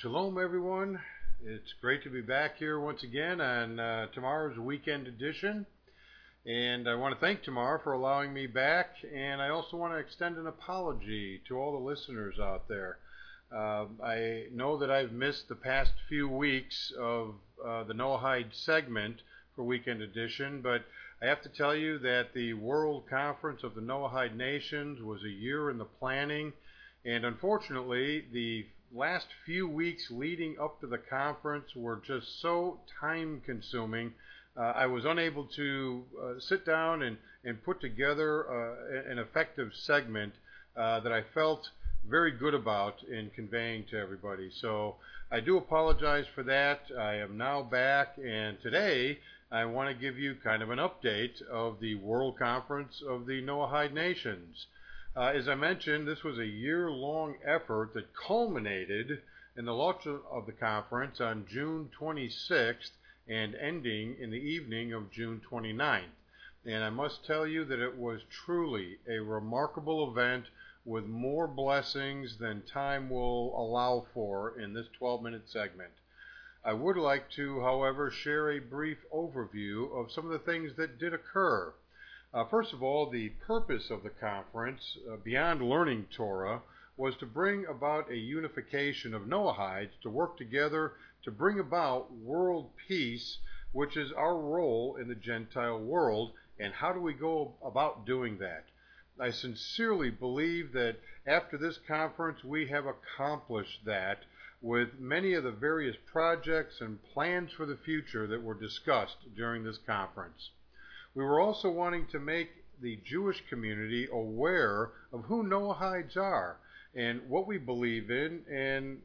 Shalom, everyone. It's great to be back here once again on uh, Tamar's weekend edition. And I want to thank Tamar for allowing me back, and I also want to extend an apology to all the listeners out there. Uh, I know that I've missed the past few weeks of uh, the Noahide segment for Weekend Edition, but I have to tell you that the World Conference of the Noahide Nations was a year in the planning, and unfortunately, the last few weeks leading up to the conference were just so time consuming. Uh, I was unable to uh, sit down and, and put together uh, an effective segment uh, that I felt very good about in conveying to everybody. So I do apologize for that. I am now back, and today I want to give you kind of an update of the World Conference of the Noahide Nations. Uh, as I mentioned, this was a year long effort that culminated in the launch of the conference on June 26th and ending in the evening of June 29th. And I must tell you that it was truly a remarkable event with more blessings than time will allow for in this 12 minute segment. I would like to, however, share a brief overview of some of the things that did occur. Uh, first of all, the purpose of the conference, uh, beyond learning Torah, was to bring about a unification of Noahides to work together to bring about world peace, which is our role in the Gentile world, and how do we go about doing that? I sincerely believe that after this conference we have accomplished that with many of the various projects and plans for the future that were discussed during this conference. We were also wanting to make the Jewish community aware of who Noahides are and what we believe in, and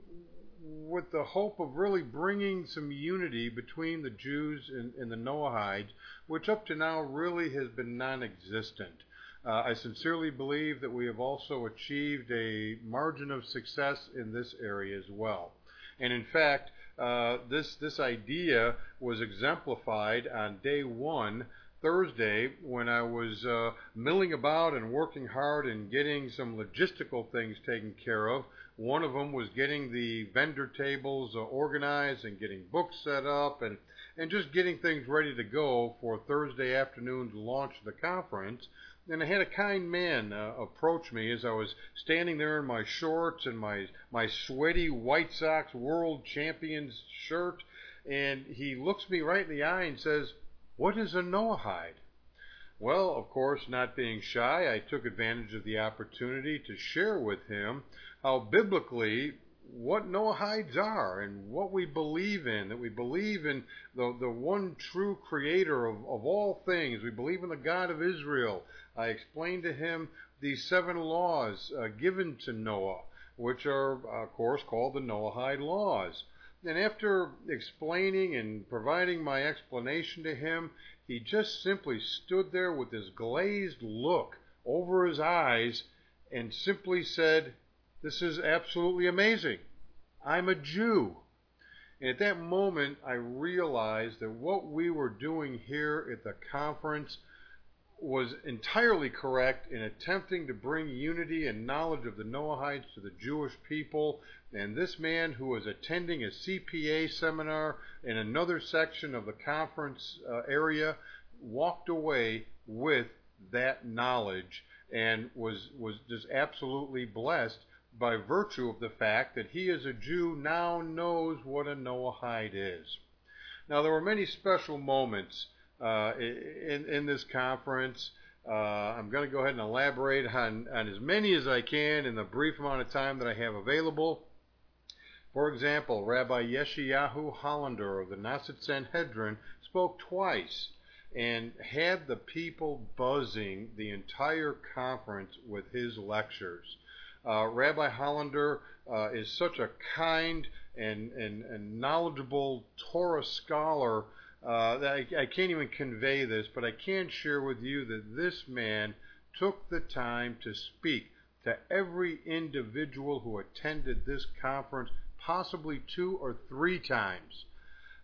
with the hope of really bringing some unity between the Jews and, and the Noahides, which up to now really has been non existent. Uh, I sincerely believe that we have also achieved a margin of success in this area as well. And in fact, uh, this, this idea was exemplified on day one Thursday when I was uh, milling about and working hard and getting some logistical things taken care of. One of them was getting the vendor tables uh, organized and getting books set up and, and just getting things ready to go for Thursday afternoon's launch of the conference. And I had a kind man uh, approach me as I was standing there in my shorts and my, my sweaty White Sox World Champions shirt. And he looks me right in the eye and says, what is a Noahide? Well, of course, not being shy, I took advantage of the opportunity to share with him how biblically what Noahides are and what we believe in, that we believe in the, the one true creator of, of all things. We believe in the God of Israel. I explained to him these seven laws uh, given to Noah, which are, of course, called the Noahide laws. And after explaining and providing my explanation to him, he just simply stood there with this glazed look over his eyes and simply said, This is absolutely amazing. I'm a Jew. And at that moment, I realized that what we were doing here at the conference was entirely correct in attempting to bring unity and knowledge of the Noahides to the Jewish people. And this man, who was attending a CPA seminar in another section of the conference uh, area, walked away with that knowledge and was, was just absolutely blessed by virtue of the fact that he, as a Jew, now knows what a Noahide is. Now, there were many special moments uh, in, in this conference. Uh, I'm going to go ahead and elaborate on, on as many as I can in the brief amount of time that I have available. For example, Rabbi Yeshayahu Hollander of the Knesset Sanhedrin spoke twice and had the people buzzing the entire conference with his lectures. Uh, Rabbi Hollander uh, is such a kind and, and, and knowledgeable Torah scholar uh, I, I can't even convey this, but I can share with you that this man took the time to speak to every individual who attended this conference, possibly two or three times.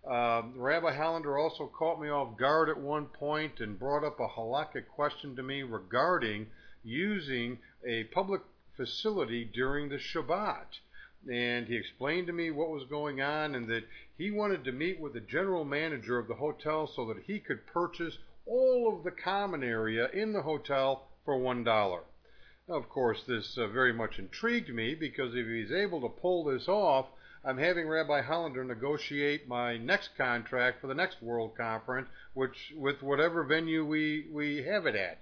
Um, Rabbi Hollander also caught me off guard at one point and brought up a halakhic question to me regarding using a public facility during the Shabbat. And he explained to me what was going on and that he wanted to meet with the general manager of the hotel so that he could purchase all of the common area in the hotel for one dollar. Of course, this uh, very much intrigued me because if he's able to pull this off, I'm having Rabbi Hollander negotiate my next contract for the next World Conference, which with whatever venue we, we have it at.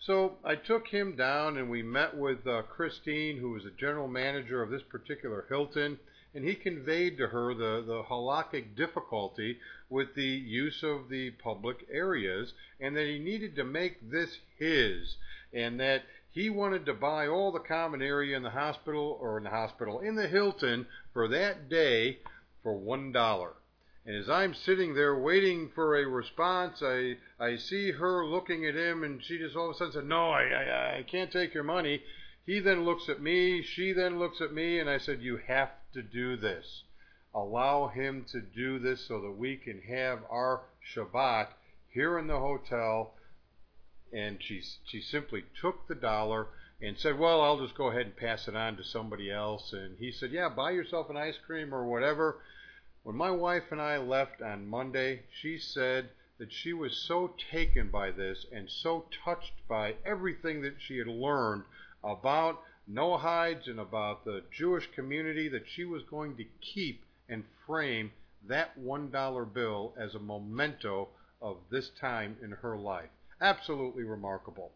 So I took him down and we met with uh, Christine, who was the general manager of this particular Hilton, and he conveyed to her the, the halakhic difficulty with the use of the public areas and that he needed to make this his and that he wanted to buy all the common area in the hospital or in the hospital in the Hilton for that day for one dollar. And as I'm sitting there waiting for a response, I I see her looking at him, and she just all of a sudden said, "No, I I, I can't take your money." He then looks at me, she then looks at me, and I said, "You have to do this. Allow him to do this so that we can have our Shabbat here in the hotel and she she simply took the dollar and said, "Well, I'll just go ahead and pass it on to somebody else." And he said, "Yeah, buy yourself an ice cream or whatever." When my wife and I left on Monday, she said that she was so taken by this and so touched by everything that she had learned about Noahides and about the Jewish community that she was going to keep and frame that $1 bill as a memento of this time in her life absolutely remarkable.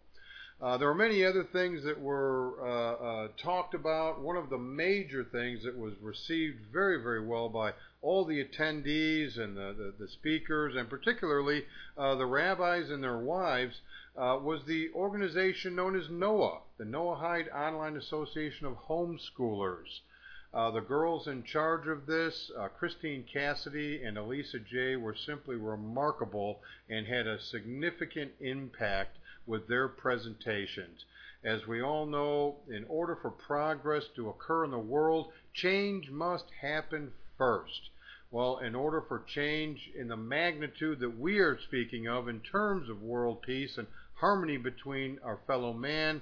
Uh, there were many other things that were uh, uh, talked about. One of the major things that was received very, very well by all the attendees and the, the, the speakers, and particularly uh, the rabbis and their wives, uh, was the organization known as NOAH, the Noahide Online Association of Homeschoolers. The girls in charge of this, Christine Cassidy and Elisa J., were simply remarkable and had a significant impact with their presentations. As we all know, in order for progress to occur in the world, change must happen first. Well, in order for change in the magnitude that we are speaking of in terms of world peace and harmony between our fellow man,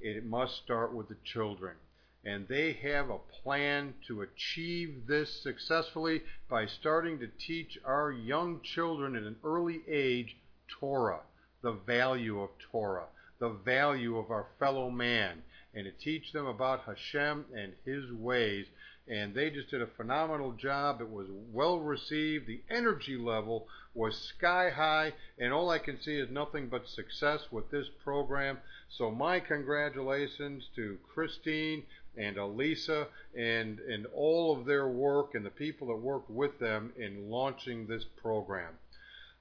it must start with the children and they have a plan to achieve this successfully by starting to teach our young children at an early age Torah, the value of Torah, the value of our fellow man, and to teach them about Hashem and His ways. And they just did a phenomenal job. It was well received. The energy level was sky high, and all I can see is nothing but success with this program. So, my congratulations to Christine, and Elisa and, and all of their work and the people that worked with them in launching this program.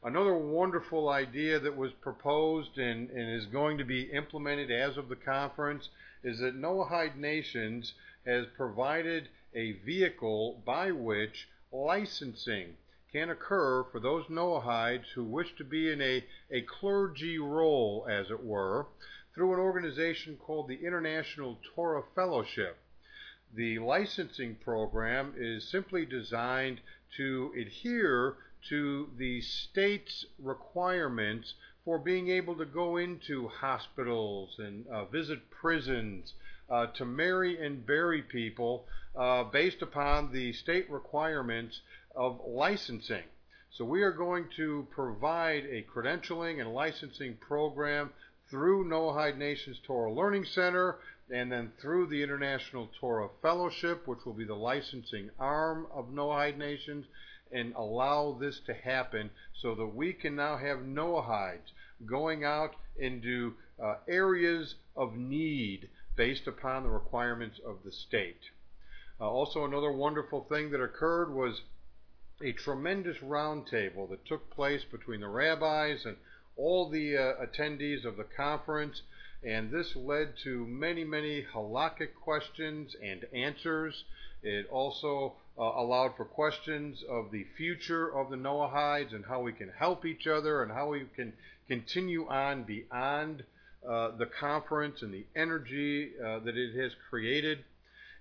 Another wonderful idea that was proposed and, and is going to be implemented as of the conference is that Noahide Nations has provided a vehicle by which licensing can occur for those Noahides who wish to be in a, a clergy role, as it were, through an organization called the International Torah Fellowship. The licensing program is simply designed to adhere to the state's requirements for being able to go into hospitals and uh, visit prisons, uh, to marry and bury people uh, based upon the state requirements of licensing. So we are going to provide a credentialing and licensing program through Noahide Nations Torah Learning Center and then through the International Torah Fellowship, which will be the licensing arm of Noahide Nations, and allow this to happen so that we can now have Noahides going out into uh, areas of need based upon the requirements of the state. Uh, also, another wonderful thing that occurred was a tremendous roundtable that took place between the rabbis and all the uh, attendees of the conference, and this led to many, many halakhic questions and answers. It also uh, allowed for questions of the future of the Noahides and how we can help each other and how we can continue on beyond uh, the conference and the energy uh, that it has created.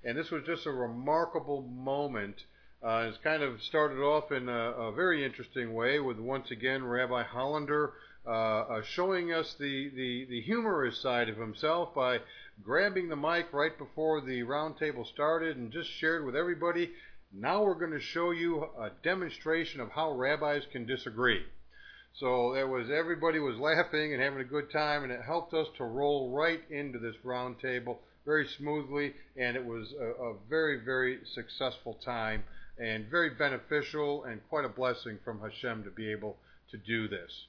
And this was just a remarkable moment. Uh, it's kind of started off in a, a very interesting way with once again Rabbi Hollander uh, uh, showing us the, the, the humorous side of himself by grabbing the mic right before the roundtable started and just shared with everybody. Now we're going to show you a demonstration of how rabbis can disagree. So there was everybody was laughing and having a good time, and it helped us to roll right into this roundtable very smoothly, and it was a, a very very successful time and very beneficial and quite a blessing from Hashem to be able to do this.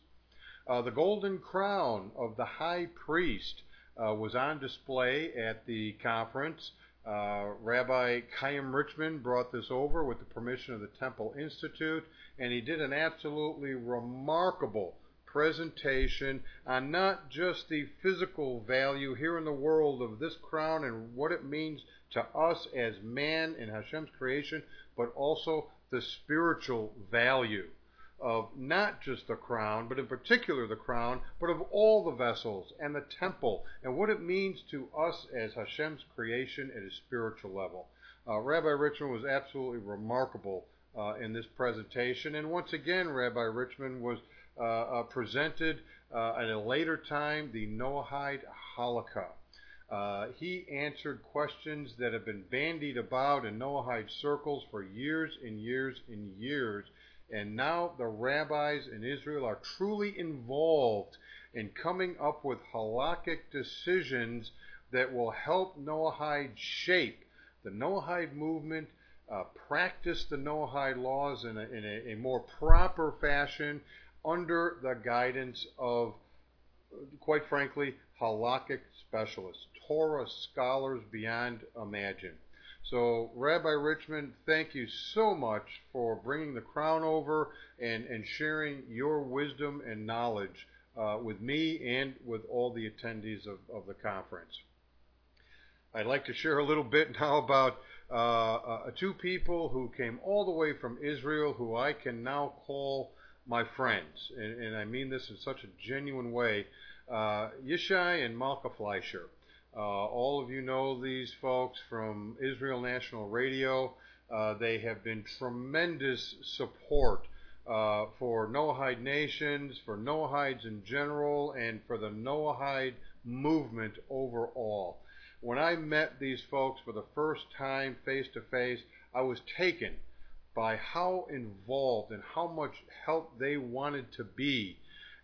Uh, the golden crown of the high priest uh, was on display at the conference. Uh, Rabbi Chaim Richman brought this over with the permission of the Temple Institute, and he did an absolutely remarkable presentation on not just the physical value here in the world of this crown and what it means to us as man in Hashem's creation, but also the spiritual value of not just the crown, but in particular the crown, but of all the vessels and the temple and what it means to us as Hashem's creation at a spiritual level. Uh, Rabbi Richman was absolutely remarkable uh, in this presentation, and once again, Rabbi Richman was uh, uh presented uh, at a later time the Noahide Halakha. Uh, he answered questions that have been bandied about in Noahide circles for years and years and years and now the rabbis in Israel are truly involved in coming up with halakhic decisions that will help Noahide shape the Noahide movement, uh, practice the Noahide laws in, a, in a, a, more proper fashion under the guidance of, quite frankly, halakhic specialists, Torah scholars beyond imagine. So, Rabbi Richman, thank you so much for bringing the crown over and, and sharing your wisdom and knowledge uh, with me and with all the attendees of, of the conference. I'd like to share a little bit now about uh, uh, two people who came all the way from Israel who I can now call my friends. And, and I mean this in such a genuine way. Uh, Yishai and Malka Fleischer. Uh, all of you know these folks from Israel National Radio. Uh, they have been tremendous support uh, for Noahide nations, for Noahides in general, and for the Noahide movement overall. When I met these folks for the first time face to face, I was taken by how involved and how much help they wanted to be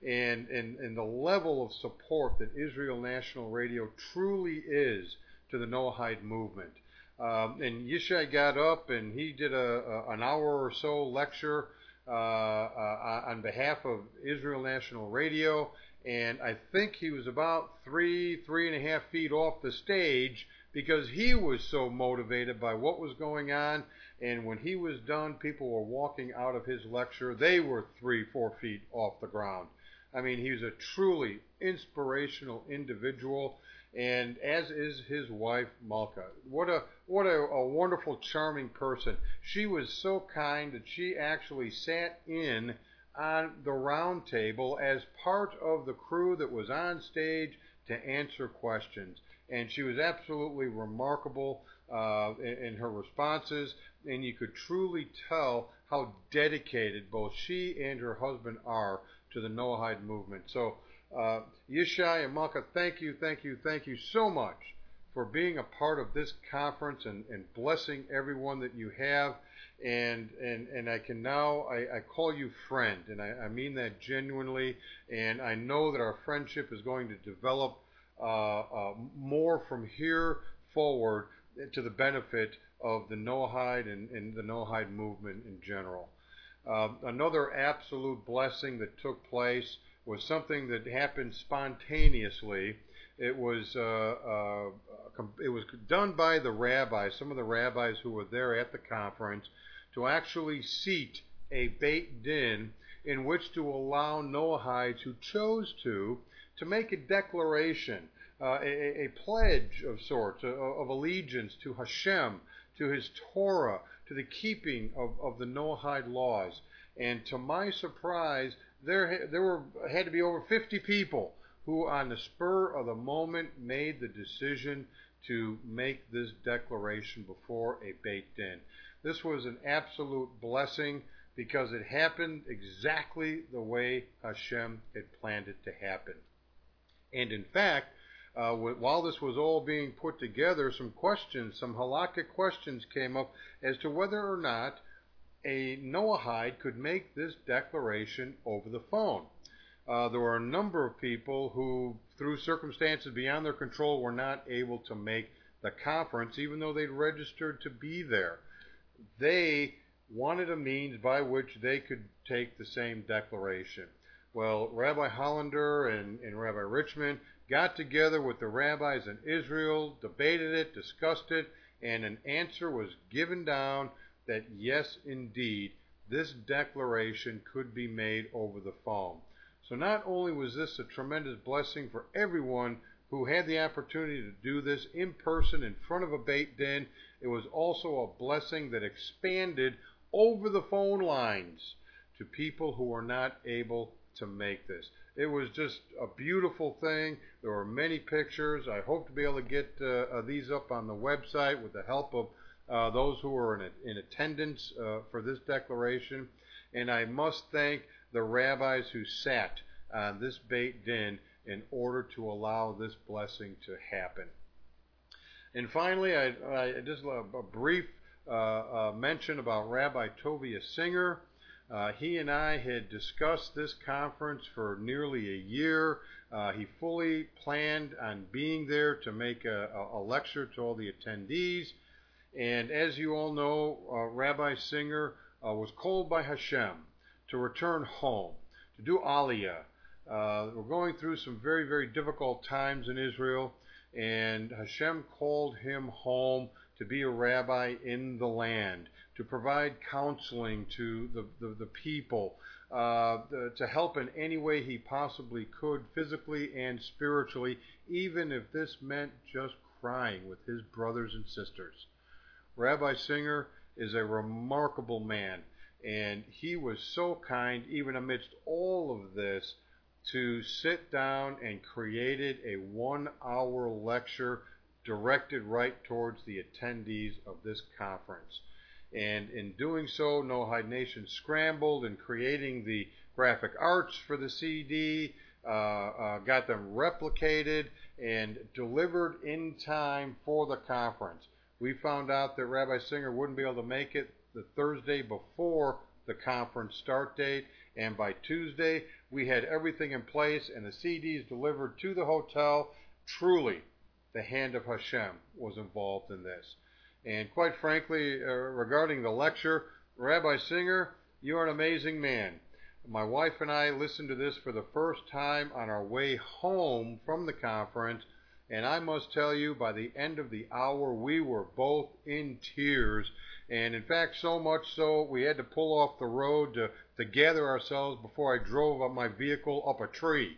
and, and, and the level of support that Israel National Radio truly is to the Noahide movement. Um, and Yishai got up and he did a, a an hour or so lecture uh, uh, on behalf of Israel National Radio. And I think he was about three, three and a half feet off the stage because he was so motivated by what was going on. And when he was done, people were walking out of his lecture. They were three, four feet off the ground. I mean, he was a truly inspirational individual, and as is his wife Malka. What a what a, a wonderful, charming person. She was so kind that she actually sat in on the round table as part of the crew that was on stage to answer questions. And she was absolutely remarkable uh, in, in her responses, and you could truly tell how dedicated both she and her husband are to the Noahide movement. So, uh, Yishai and Malka, thank you, thank you, thank you so much for being a part of this conference and, and blessing everyone that you have. And, and, and I can now, I, I call you friend, and I, I, mean that genuinely. And I know that our friendship is going to develop uh, uh, more from here forward to the benefit of the Noahide and, and the Noahide movement in general. Uh, another absolute blessing that took place was something that happened spontaneously. It was uh, uh, it was done by the rabbis, some of the rabbis who were there at the conference, to actually seat a beit din in which to allow Noahides who chose to to make a declaration, uh, a, a, pledge of sorts, of, of allegiance to Hashem, to His Torah, to the keeping of, of the Noahide laws. And to my surprise, there there were had to be over 50 people who, on the spur of the moment, made the decision to make this declaration before a beit din. This was an absolute blessing because it happened exactly the way Hashem had planned it to happen. And in fact, uh, while this was all being put together, some questions, some halakhic questions came up as to whether or not a Noahide could make this declaration over the phone. Uh, there were a number of people who, through circumstances beyond their control, were not able to make the conference, even though they'd registered to be there. They wanted a means by which they could take the same declaration. Well, Rabbi Hollander and, and Rabbi Richman got together with the rabbis in Israel, debated it, discussed it, and an answer was given down that yes, indeed, this declaration could be made over the phone. So not only was this a tremendous blessing for everyone who had the opportunity to do this in person in front of a Beit Din, it was also a blessing that expanded over the phone lines to people who were not able to make this. It was just a beautiful thing. There were many pictures. I hope to be able to get uh, uh, these up on the website with the help of uh, those who were in, in attendance uh, for this declaration. And I must thank the rabbis who sat on this Beit Din in order to allow this blessing to happen. And finally, I, I just a, brief uh, uh, mention about Rabbi Tovia Singer. Uh, he and I had discussed this conference for nearly a year. Uh, he fully planned on being there to make a, a, lecture to all the attendees. And as you all know, uh, Rabbi Singer uh, was called by Hashem to return home, to do Aliyah. Uh, we're going through some very, very difficult times in Israel, and Hashem called him home to be a rabbi in the land to provide counseling to the, the, the people, uh, the, to help in any way he possibly could, physically and spiritually, even if this meant just crying with his brothers and sisters. Rabbi Singer is a remarkable man, and he was so kind, even amidst all of this, to sit down and created a one hour lecture directed right towards the attendees of this conference. And in doing so, Noahide Nations scrambled in creating the graphic arts for the CD, uh, uh, got them replicated and delivered in time for the conference. We found out that Rabbi Singer wouldn't be able to make it the Thursday before the conference start date, and by Tuesday we had everything in place and the CDs delivered to the hotel. Truly, the hand of Hashem was involved in this. And quite frankly, uh, regarding the lecture, Rabbi Singer, you're an amazing man. My wife and I listened to this for the first time on our way home from the conference, and I must tell you, by the end of the hour, we were both in tears. And in fact, so much so, we had to pull off the road to, to gather ourselves before I drove up my vehicle up a tree.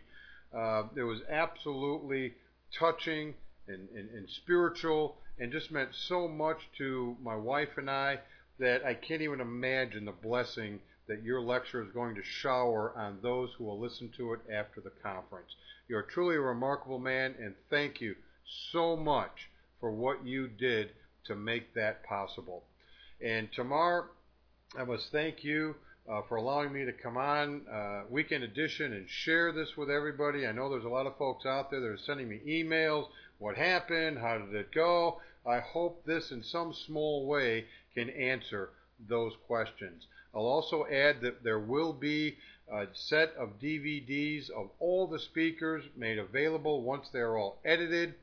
Uh, it was absolutely touching and, and, and spiritual and just meant so much to my wife and I that I can't even imagine the blessing that your lecture is going to shower on those who will listen to it after the conference. You're truly a remarkable man, and thank you so much for what you did to make that possible. And Tamar, I must thank you uh, for allowing me to come on uh, Weekend Edition and share this with everybody. I know there's a lot of folks out there that are sending me emails. What happened? How did it go? I hope this in some small way can answer those questions. I'll also add that there will be a set of DVDs of all the speakers made available once they're all edited.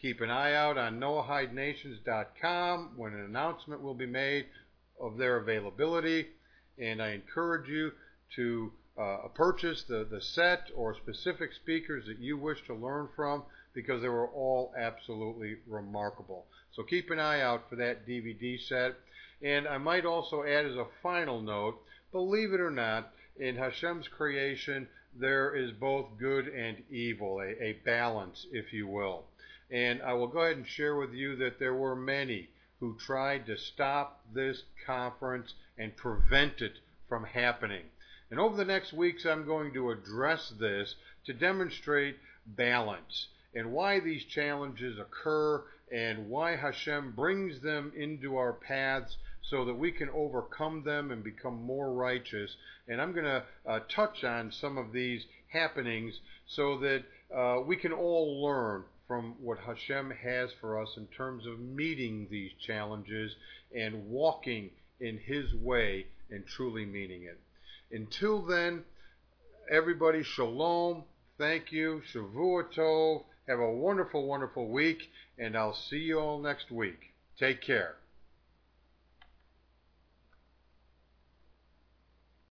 Keep an eye out on NoahideNations.com when an announcement will be made of their availability. And I encourage you to uh, purchase the, the set or specific speakers that you wish to learn from because they were all absolutely remarkable. So keep an eye out for that DVD set. And I might also add as a final note, believe it or not, in Hashem's creation, there is both good and evil, a, a balance, if you will. And I will go ahead and share with you that there were many who tried to stop this conference and prevent it from happening. And over the next weeks, I'm going to address this to demonstrate balance and why these challenges occur and why Hashem brings them into our paths so that we can overcome them and become more righteous. And I'm going to uh, touch on some of these happenings so that uh, we can all learn from what Hashem has for us in terms of meeting these challenges and walking in His way and truly meaning it. Until then, everybody, shalom. Thank you. Shavua Tov. Have a wonderful, wonderful week, and I'll see you all next week. Take care.